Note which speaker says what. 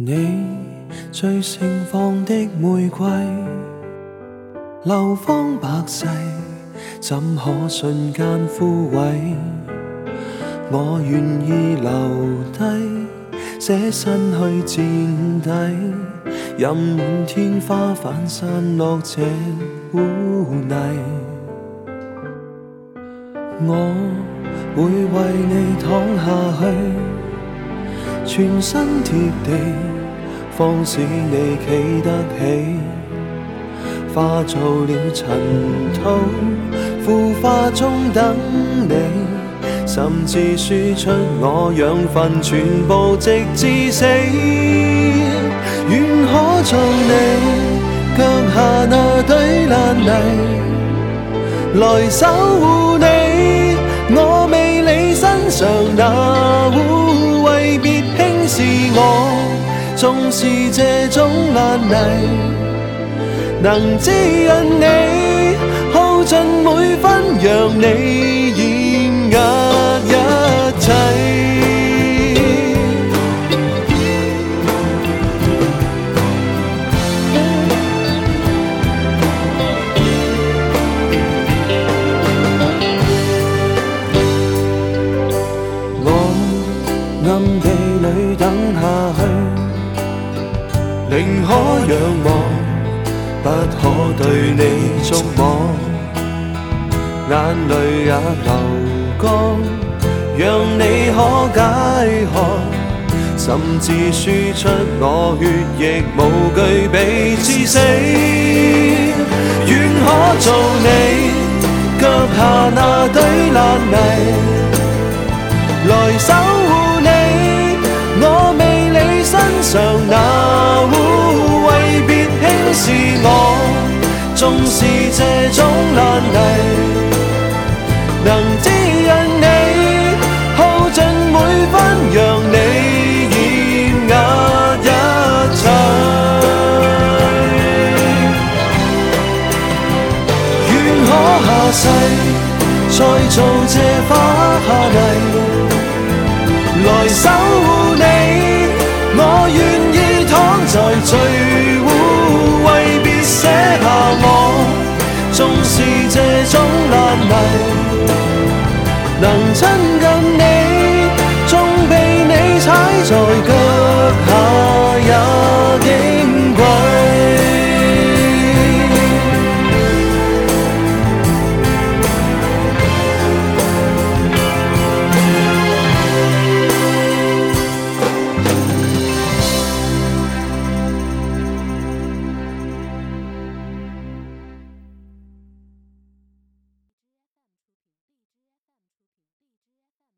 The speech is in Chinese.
Speaker 1: 你最盛放的玫瑰，流芳百世，怎可瞬间枯萎？我愿意留低，舍身去垫底，任满天花瓣散落这污泥。我会为你躺下去，全身贴地。方使你企得起，化做了尘土，腐化中等你，甚至输出我养分，全部直至死，愿可做你脚下那堆烂泥，来守护你，我未理身上那污秽，别轻视我。纵是这种烂泥，能滋润你，耗尽每分，让你。仍可仰望，不可對你觸摸，眼淚也流乾，讓你可解渴，甚至輸出我血液，無惧被致死，願可做你腳下那堆爛泥。纵是这种烂泥，能滋润你，耗尽每分，让你掩压一切。愿可下世再做这花下泥，来守。能亲近你，终被你踩在脚。